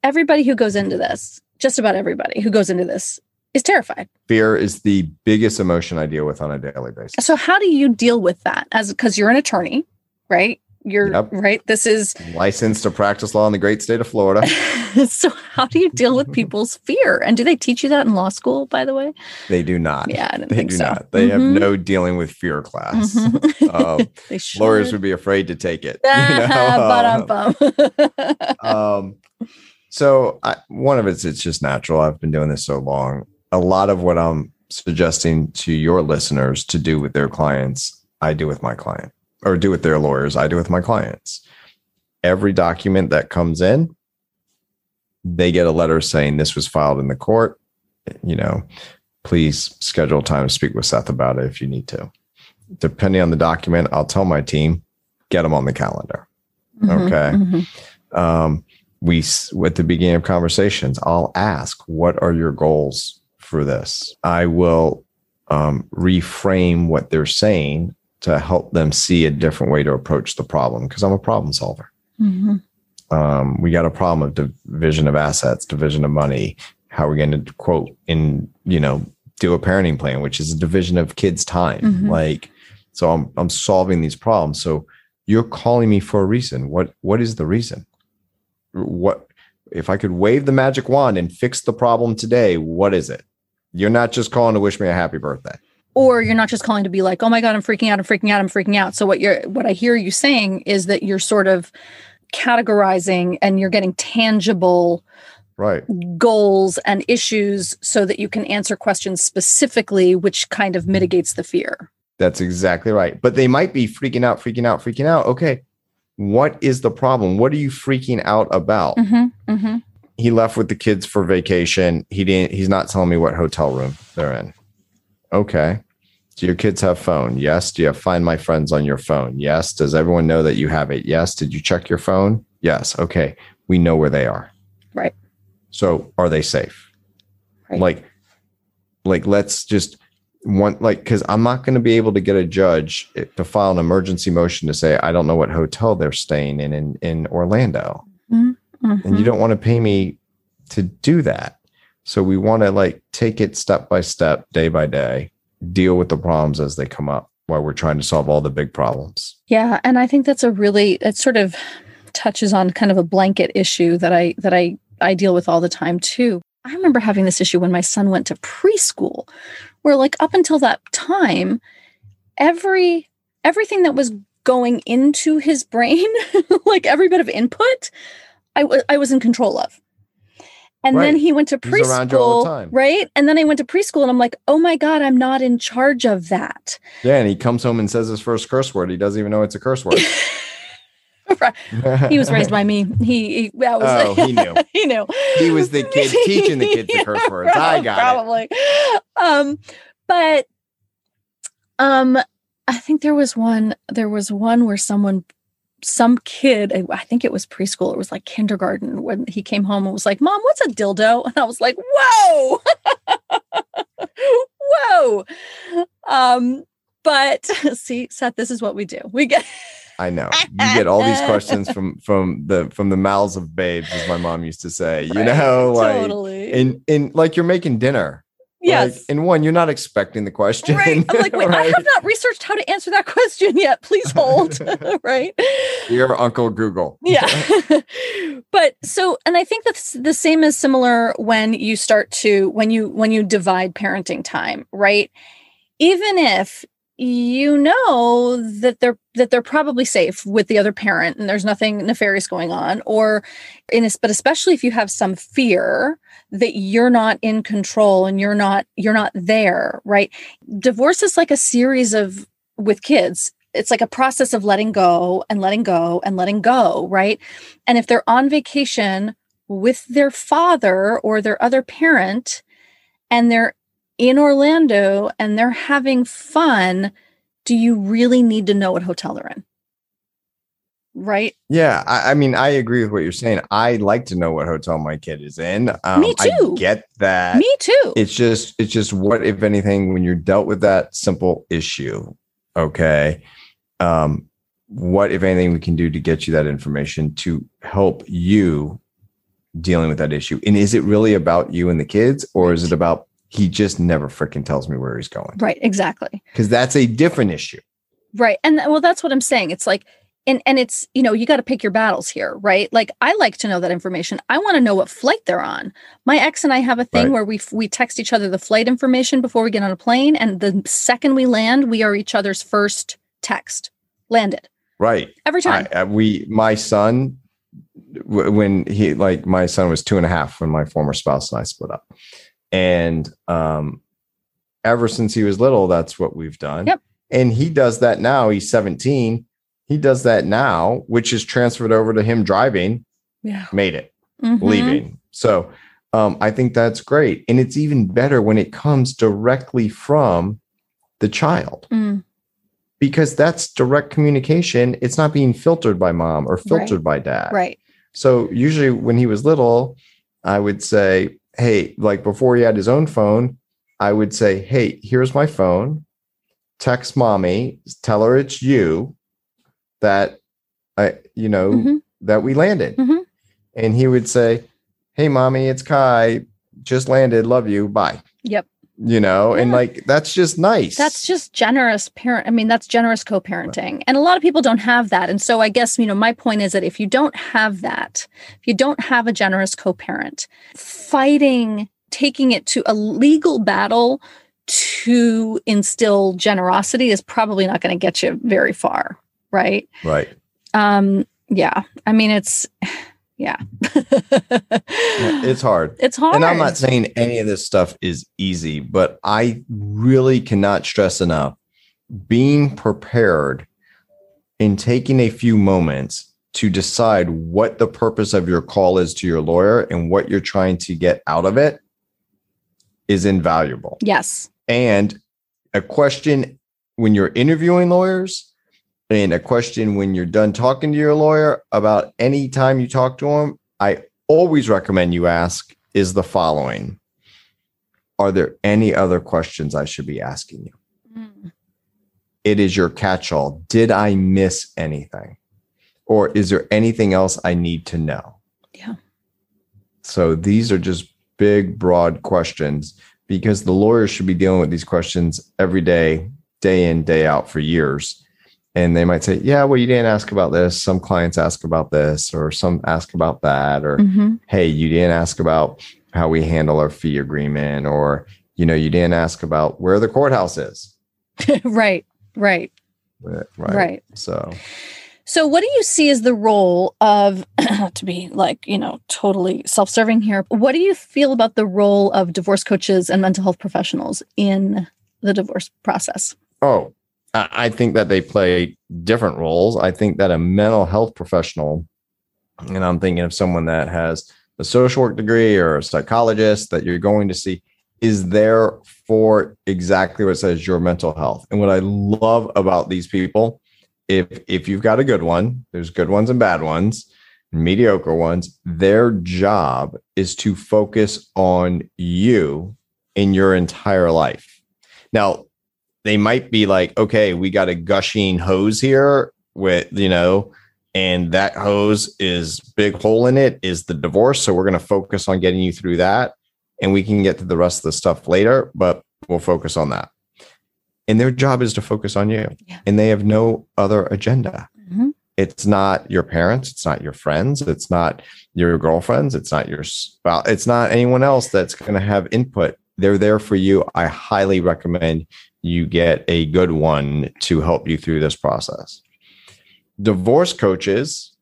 Everybody who goes into this, just about everybody who goes into this, is terrified. Fear is the biggest emotion I deal with on a daily basis. So how do you deal with that? As because you're an attorney, right? You're Yep. right. This is Licensed to practice law in the great state of Florida. so how do you deal with people's fear? And do they teach you that in law school, by the way? They do not. Yeah, They think do so. not. They have Mhm. no dealing with fear class. Mhm. Um, they should. Lawyers would be afraid to take it. you know? Um, so I, one of it's it's just natural. I've been doing this so long. A lot of what I'm suggesting to your listeners to do with their clients, I do with my client, or do with their lawyers, I do with my clients. Every document that comes in, they get a letter saying this was filed in the court. You know, please schedule time to speak with Seth about it if you need to. Depending on the document, I'll tell my team, get them on the calendar. Mhm, Okay. mhm. Um, we, at the beginning of conversations, I'll ask, what are your goals for this? I will um, reframe what they're saying to help them see a different way to approach the problem because I'm a problem solver Mhm. um, we got a problem of division of assets, division of money. How are we going to quote in, you know, do a parenting plan, which is a division of kids' time. Mhm. Like, so I'm I'm solving these problems. So you're calling me for a reason. What what is the reason? What if I could wave the magic wand and fix the problem today? What is it? You're not just calling to wish me a happy birthday. or you're not just calling to be like oh my god i'm freaking out i'm freaking out i'm freaking out so what you're what i hear you saying is that you're sort of categorizing and you're getting tangible Right. goals and issues so that you can answer questions specifically which kind of mitigates the fear That's exactly right. But they might be freaking out, freaking out, freaking out. Okay. What is the problem? What are you freaking out about? mm-hmm, mm-hmm. He left with the kids for vacation. He didn't, he's not telling me what hotel room they're in. Okay. Do your kids have phone? Yes. Do you have find my friends on your phone? Yes. Does everyone know that you have it? Yes. Did you check your phone? Yes. Okay. We know where they are. Right. So are they safe? Right. Like, like let's just one like because I'm not going to be able to get a judge to file an emergency motion to say I don't know what hotel they're staying in in, in Orlando, and Mm-hmm. you don't want to pay me to do that. So we want to like take it step by step, day by day, deal with the problems as they come up while we're trying to solve all the big problems. Yeah, and I think that's a really it sort of touches on kind of a blanket issue that I that I I deal with all the time too. I remember having this issue when my son went to preschool where like up until that time every everything that was going into his brain, like every bit of input, I wa- I was in control of. And then he went to He's around you all the preschool, right? And then I went to preschool and I'm like, "Oh my god, I'm not in charge of that." Yeah, and he comes home and says his first curse word. He doesn't even know it's a curse word. he was raised by me. He, he that was Oh, he knew. he knew. He was the kid teaching the kids the curse words. I got it. probably. Um, but um, I think there was one. There was one where someone, some kid, I- think it was preschool. It was like kindergarten when he came home and was like, "Mom, what's a dildo?" And I was like, "Whoa, whoa." Um, but see, Seth, this is what we do. We get. I know. You get all these questions from from the from the mouths of babes, as my mom used to say. You know, like totally. in in like you're making dinner. Yes. Like, in one, you're not expecting the question. Right. I'm like, wait, I have not researched how to answer that question yet. Please hold. right. You're Uncle Google. Yeah. but so, and I think that's the same is similar when you start to, when you, when you divide parenting time, right? Even if you know that they're that they're probably safe with the other parent and there's nothing nefarious going on or in this but especially if you have some fear that you're not in control and you're not you're not there right? Divorce is like a series of with kids it's like a process of letting go and letting go and letting go right? And if they're on vacation with their father or their other parent and they're in Orlando and they're having fun, do you really need to know what hotel they're in? Right? Yeah, I, I mean, I agree with what you're saying. I like to know what hotel my kid is in. Um, Me too. I get that. Me too. it's just it's just what if anything when you're dealt with that simple issue okay um what if anything we can do to get you that information to help you dealing with that issue and is it really about you and the kids or is it about he just never freaking tells me where he's going right, exactly. because that's a different issue Right. And well, that's what I'm saying. It's like, and and it's you know you got to pick your battles here, right? Like I like to know that information. I want to know what flight they're on. My ex and I have a thing Right. where we we text each other the flight information before we get on a plane, and the second we land, we are each other's first text. Landed right every time. I, we my son when he like my son was two and a half when my former spouse and i split up and um ever since he was little that's what we've done Yep. and he does that now he's 17 he does that now which is transferred over to him driving yeah. made it Mhm. leaving So um, I think that's great. And it's even better when it comes directly from the child Mm, because that's direct communication. It's not being filtered by mom or filtered by dad. right. So usually when he was little, I would say, Hey, like before he had his own phone, I would say, Hey, here's my phone. Text mommy, tell her it's you that I, you know, Mhm. that we landed. Mhm. And he would say, Hey, mommy, it's Kai. Just landed. Love you. Bye. Yep. You know, and like that's just nice. That's just generous parent. I mean, that's generous co-parenting. And a lot of people don't have that. And so I guess, you know, my point is that if you don't have that, if you don't have a generous co-parent, fighting, taking it to a legal battle to instill generosity is probably not going to get you very far, right? right. Um yeah. I mean, it's yeah. It's hard. it's hard. And I'm not saying any of this stuff is easy, but I really cannot stress enough being prepared in taking a few moments to decide what the purpose of your call is to your lawyer and what you're trying to get out of it is invaluable. Yes. And a question when you're interviewing lawyers and a question when you're done talking to your lawyer about any time you talk to them, I always recommend you ask is the following Are there any other questions I should be asking you? Mm. It is your catch all. Did I miss anything? Or is there anything else I need to know? Yeah. So these are just big, broad questions because the lawyers should be dealing with these questions every day, day in, day out for years. And they might say, Yeah, well, you didn't ask about this. Some clients ask about this, or some ask about that, or Mhm. hey, you didn't ask about how we handle our fee agreement, or you know, you didn't ask about where the courthouse is. right. Right. Right. Right. So So, what do you see as the role of, to be like, you know, totally self serving here? What do you feel about the role of divorce coaches and mental health professionals in the divorce process? Oh, I think that they play different roles. I think that a mental health professional, and I'm thinking of someone that has a social work degree or a psychologist that you're going to see, is there for exactly what says your mental health. And what I love about these people, if if you've got a good one, there's good ones and bad ones, mediocre ones. Their job is to focus on you in your entire life. Now, they might be like, okay, we got a gushing hose here with, you know, and that hose is big hole in it is the divorce. So we're going to focus on getting you through that. And we can get to the rest of the stuff later, but we'll focus on that. And their job is to focus on you. Yeah. And they have no other agenda. Mhm. It's not your parents, it's not your friends, it's not your girlfriends, it's not your spouse, it's not anyone else that's going to have input. They're there for you. I highly recommend you get a good one to help you through this process. Divorce coaches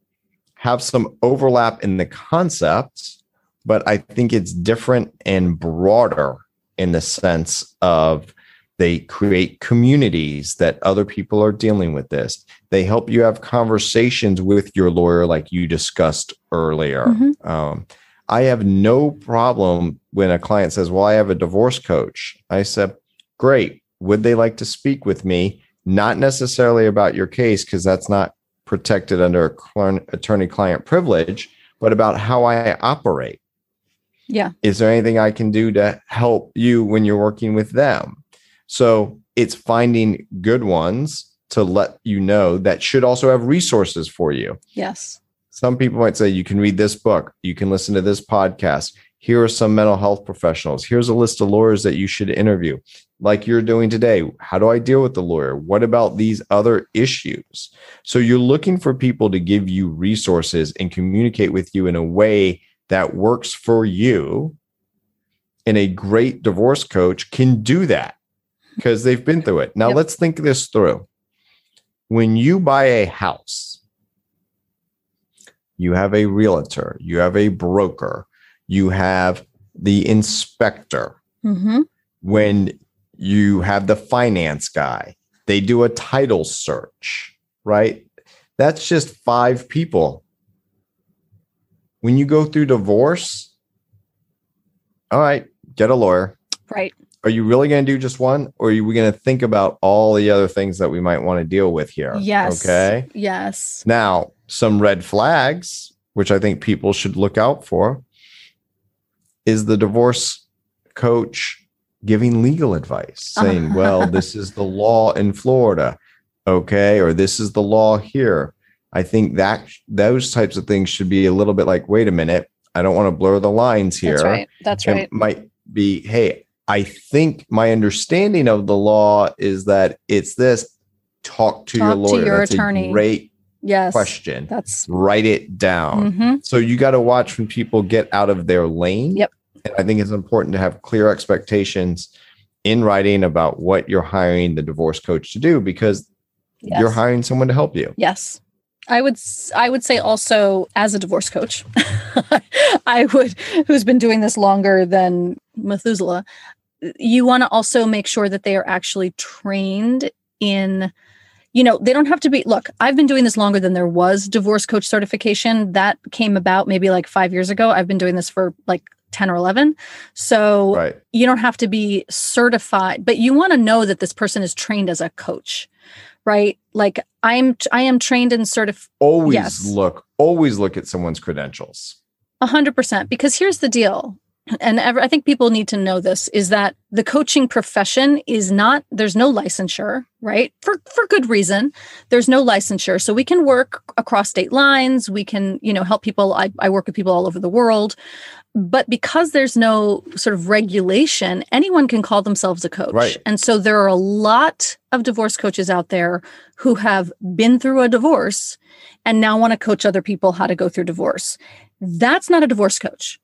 have some overlap in the concepts, but I think it's different and broader in the sense of they create communities that other people are dealing with this. They help you have conversations with your lawyer, like you discussed earlier. Mhm. Um, I have no problem when a client says, Well, I have a divorce coach. I said, Great. Would they like to speak with me? Not necessarily about your case, because that's not protected under attorney client privilege, but about how I operate. Yeah. Is there anything I can do to help you when you're working with them? So it's finding good ones to let you know that should also have resources for you. Yes. Some people might say you can read this book, you can listen to this podcast. Here are some mental health professionals. Here's a list of lawyers that you should interview, like you're doing today. How do I deal with the lawyer? What about these other issues? So you're looking for people to give you resources and communicate with you in a way that works for you. And a great divorce coach can do that because they've been through it. Now, Yep. let's think this through. When you buy a house, you have a realtor, you have a broker, you have the inspector. hmm When you have the finance guy, they do a title search, right? That's just five people. When you go through divorce, all right, get a lawyer. Right. Are you really going to do just one, or are we going to think about all the other things that we might want to deal with here? Yes. Okay. Yes. Now, some red flags, which I think people should look out for, is the divorce coach giving legal advice, saying, well, this is the law in Florida. Okay. Or this is the law here. I think that those types of things should be a little bit like, wait a minute, I don't want to blur the lines here. That's right. That's right. It might be, hey, I think my understanding of the law is that it's this. Talk to your Talk to your That's attorney. a great yes. question. That's Write it down. mhm. So you got to watch when people get out of their lane. Yep. And I think it's important to have clear expectations in writing about what you're hiring the divorce coach to do because yes. you're hiring someone to help you. Yes. I would I would say also as a divorce coach, I would who's been doing this longer than Methuselah, you want to also make sure that they are actually trained in you know, they don't have to be look, I've been doing this longer than there was divorce coach certification. That came about maybe like 5 years ago. I've been doing this for like 10 or 11. So Right. you don't have to be certified but you want to know that this person is trained as a coach right like i'm i am trained in certif Always Yes. look, always look at someone's credentials. A 100% because here's the deal and ever, i think people need to know this is that the coaching profession is not there's no licensure right for for good reason there's no licensure so we can work across state lines we can you know help people i, I work with people all over the world but because there's no sort of regulation anyone can call themselves a coach. Right. and so there are a lot of divorce coaches out there who have been through a divorce and now want to coach other people how to go through divorce. That's not a divorce coach.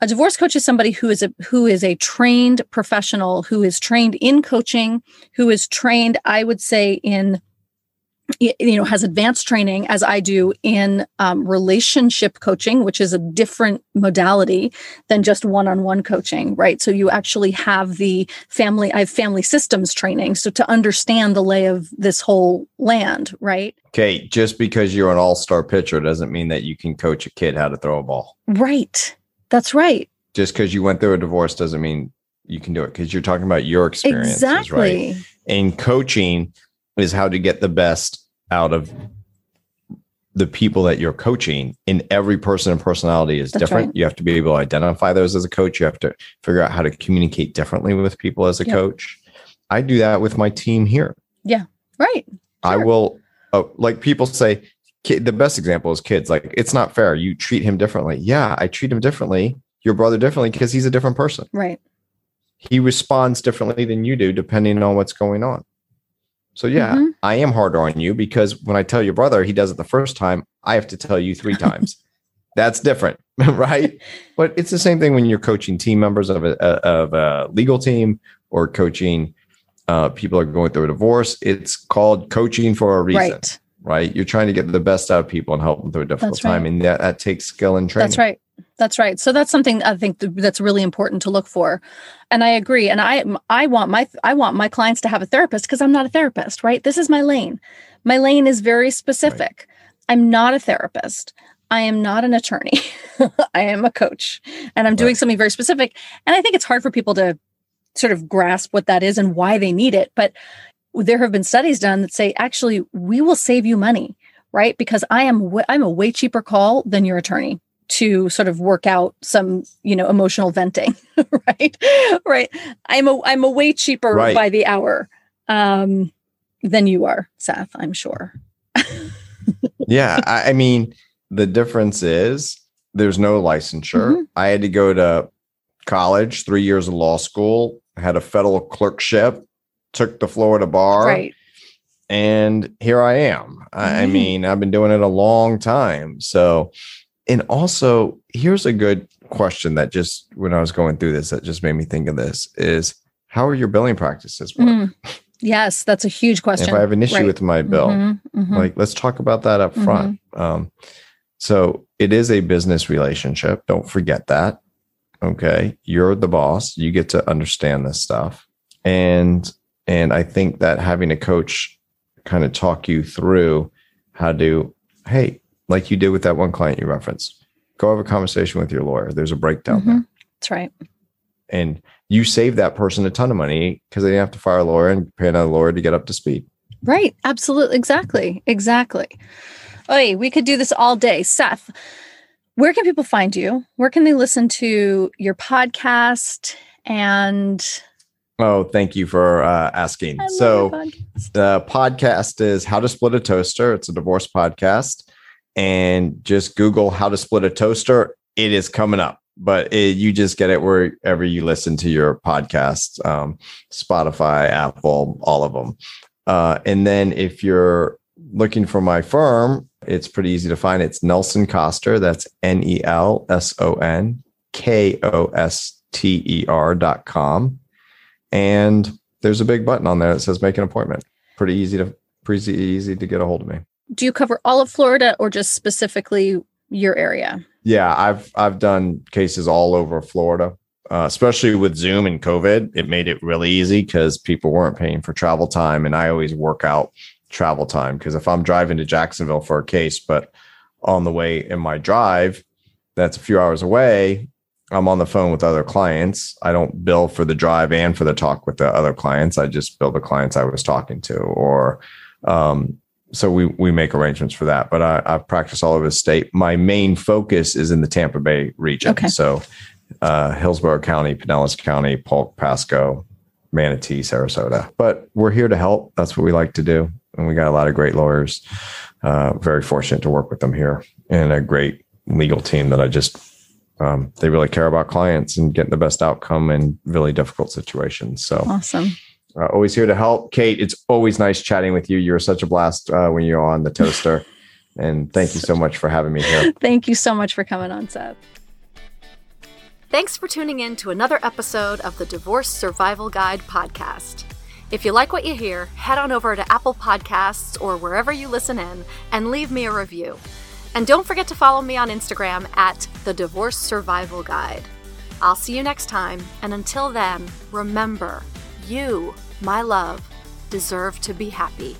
A divorce coach is somebody who is a who is a trained professional who is trained in coaching who is trained i would say in you know has advanced training as i do in um, relationship coaching which is a different modality than just one-on-one coaching right so you actually have the family i have family systems training so to understand the lay of this whole land right Okay. Just because you're an all star pitcher doesn't mean that you can coach a kid how to throw a ball. right that's right Just because you went through a divorce doesn't mean you can do it because you're talking about your experiences, right? exactly And coaching is how to get the best out of the people that you're coaching. And every person and personality is That's different. right. You have to be able to identify those as a coach. You have to figure out how to communicate differently with people as a Yep. coach. I do that with my team here. Yeah. Right I will, oh, like people say, kid, the best example is kids. Like, it's not fair. You treat him differently. Yeah, I treat him differently, your brother differently, because he's a different person. right He responds differently than you do, depending on what's going on. So, yeah, Mhm. I am harder on you because when I tell your brother he does it the first time, I have to tell you three times. That's different, right? But it's the same thing when you're coaching team members of a, of a legal team or coaching uh, people are going through a divorce. It's called coaching for a reason right right? You're trying to get the best out of people and help them through a difficult time, and that, that takes skill and training. That's right. That's right. So that's something I think th- that's really important to look for. And I agree. And I I want my I want my clients to have a therapist because I'm not a therapist, right? This is my lane. My lane is very specific. I'm not a therapist. I am not an attorney. I am a coach and I'm doing something very specific. And I think it's hard for people to sort of grasp what that is and why they need it. But there have been studies done that say actually we will save you money, right? Because I am w- I'm a way cheaper call than your attorney to sort of work out some you know emotional venting right right i'm a i'm a way cheaper Right. by the hour um than you are seth i'm sure yeah, I, I mean, the difference is there's no licensure. Mhm. I had to go to college, three years of law school, had a federal clerkship, took the Florida bar, right and here I am. I, I Mhm. mean, I've been doing it a long time. So, and also, here's a good question that just when I was going through this, that just made me think of this is how are your billing practices work? Mm. yes that's a huge question If I have an issue Right. with my bill, Mhm, mhm. like let's talk about that up front. Um, so it is a business relationship. Don't forget that. Okay. You're the boss. You get to understand this stuff. And and I think that having a coach kind of talk you through how to, hey, like you did with that one client you referenced, go have a conversation with your lawyer. There's a breakdown there. Mhm. that's right And you save that person a ton of money because they didn't have to fire a lawyer and pay another lawyer to get up to speed. Right. Absolutely. Exactly. Exactly. Oh, we could do this all day. Seth, where can people find you? Where can they listen to your podcast? And oh, thank you for uh, asking. So, podcast. the podcast is How to Split a Toaster. It's a divorce podcast. And just Google How to Split a Toaster. It is coming up, but it, you just get it wherever you listen to your podcast um, Spotify, Apple, all of them. Uh, and then if you're looking for my firm, it's pretty easy to find. It's Nelson Koster. That's N E L S O N K O S T E R dot com. And there's a big button on there that says make an appointment. Pretty easy to pretty easy to get a hold of me. Do you cover all of Florida or just specifically your area? Yeah, I've I've done cases all over Florida. Uh, especially with Zoom and COVID, it made it really easy because people weren't paying for travel time. And I always work out travel time because if I'm driving to Jacksonville for a case, but on the way in my drive, that's a few hours away, I'm on the phone with other clients. I don't bill for the drive and for the talk with the other clients. I just bill the clients I was talking to, or um, so we we make arrangements for that. But I, I practice all over the state. My main focus is in the Tampa Bay region. Okay. So uh, Hillsborough County, Pinellas County, Polk, Pasco, Manatee, Sarasota. But we're here to help. That's what we like to do and we got a lot of great lawyers. Uh, very fortunate to work with them here, and a great legal team that I just um, they really care about clients and getting the best outcome in really difficult situations. So awesome. Uh, always here to help, Kate. It's always nice chatting with you. You're such a blast uh, when you're on the toaster. and thank you so much for having me here. Thank you so much for coming on, Seth. Thanks for tuning in to another episode of the Divorce Survival Guide podcast. If you like what you hear, head on over to Apple Podcasts or wherever you listen in and leave me a review. And don't forget to follow me on Instagram at The Divorce Survival Guide. I'll see you next time, and until then, remember you, my love, deserve to be happy.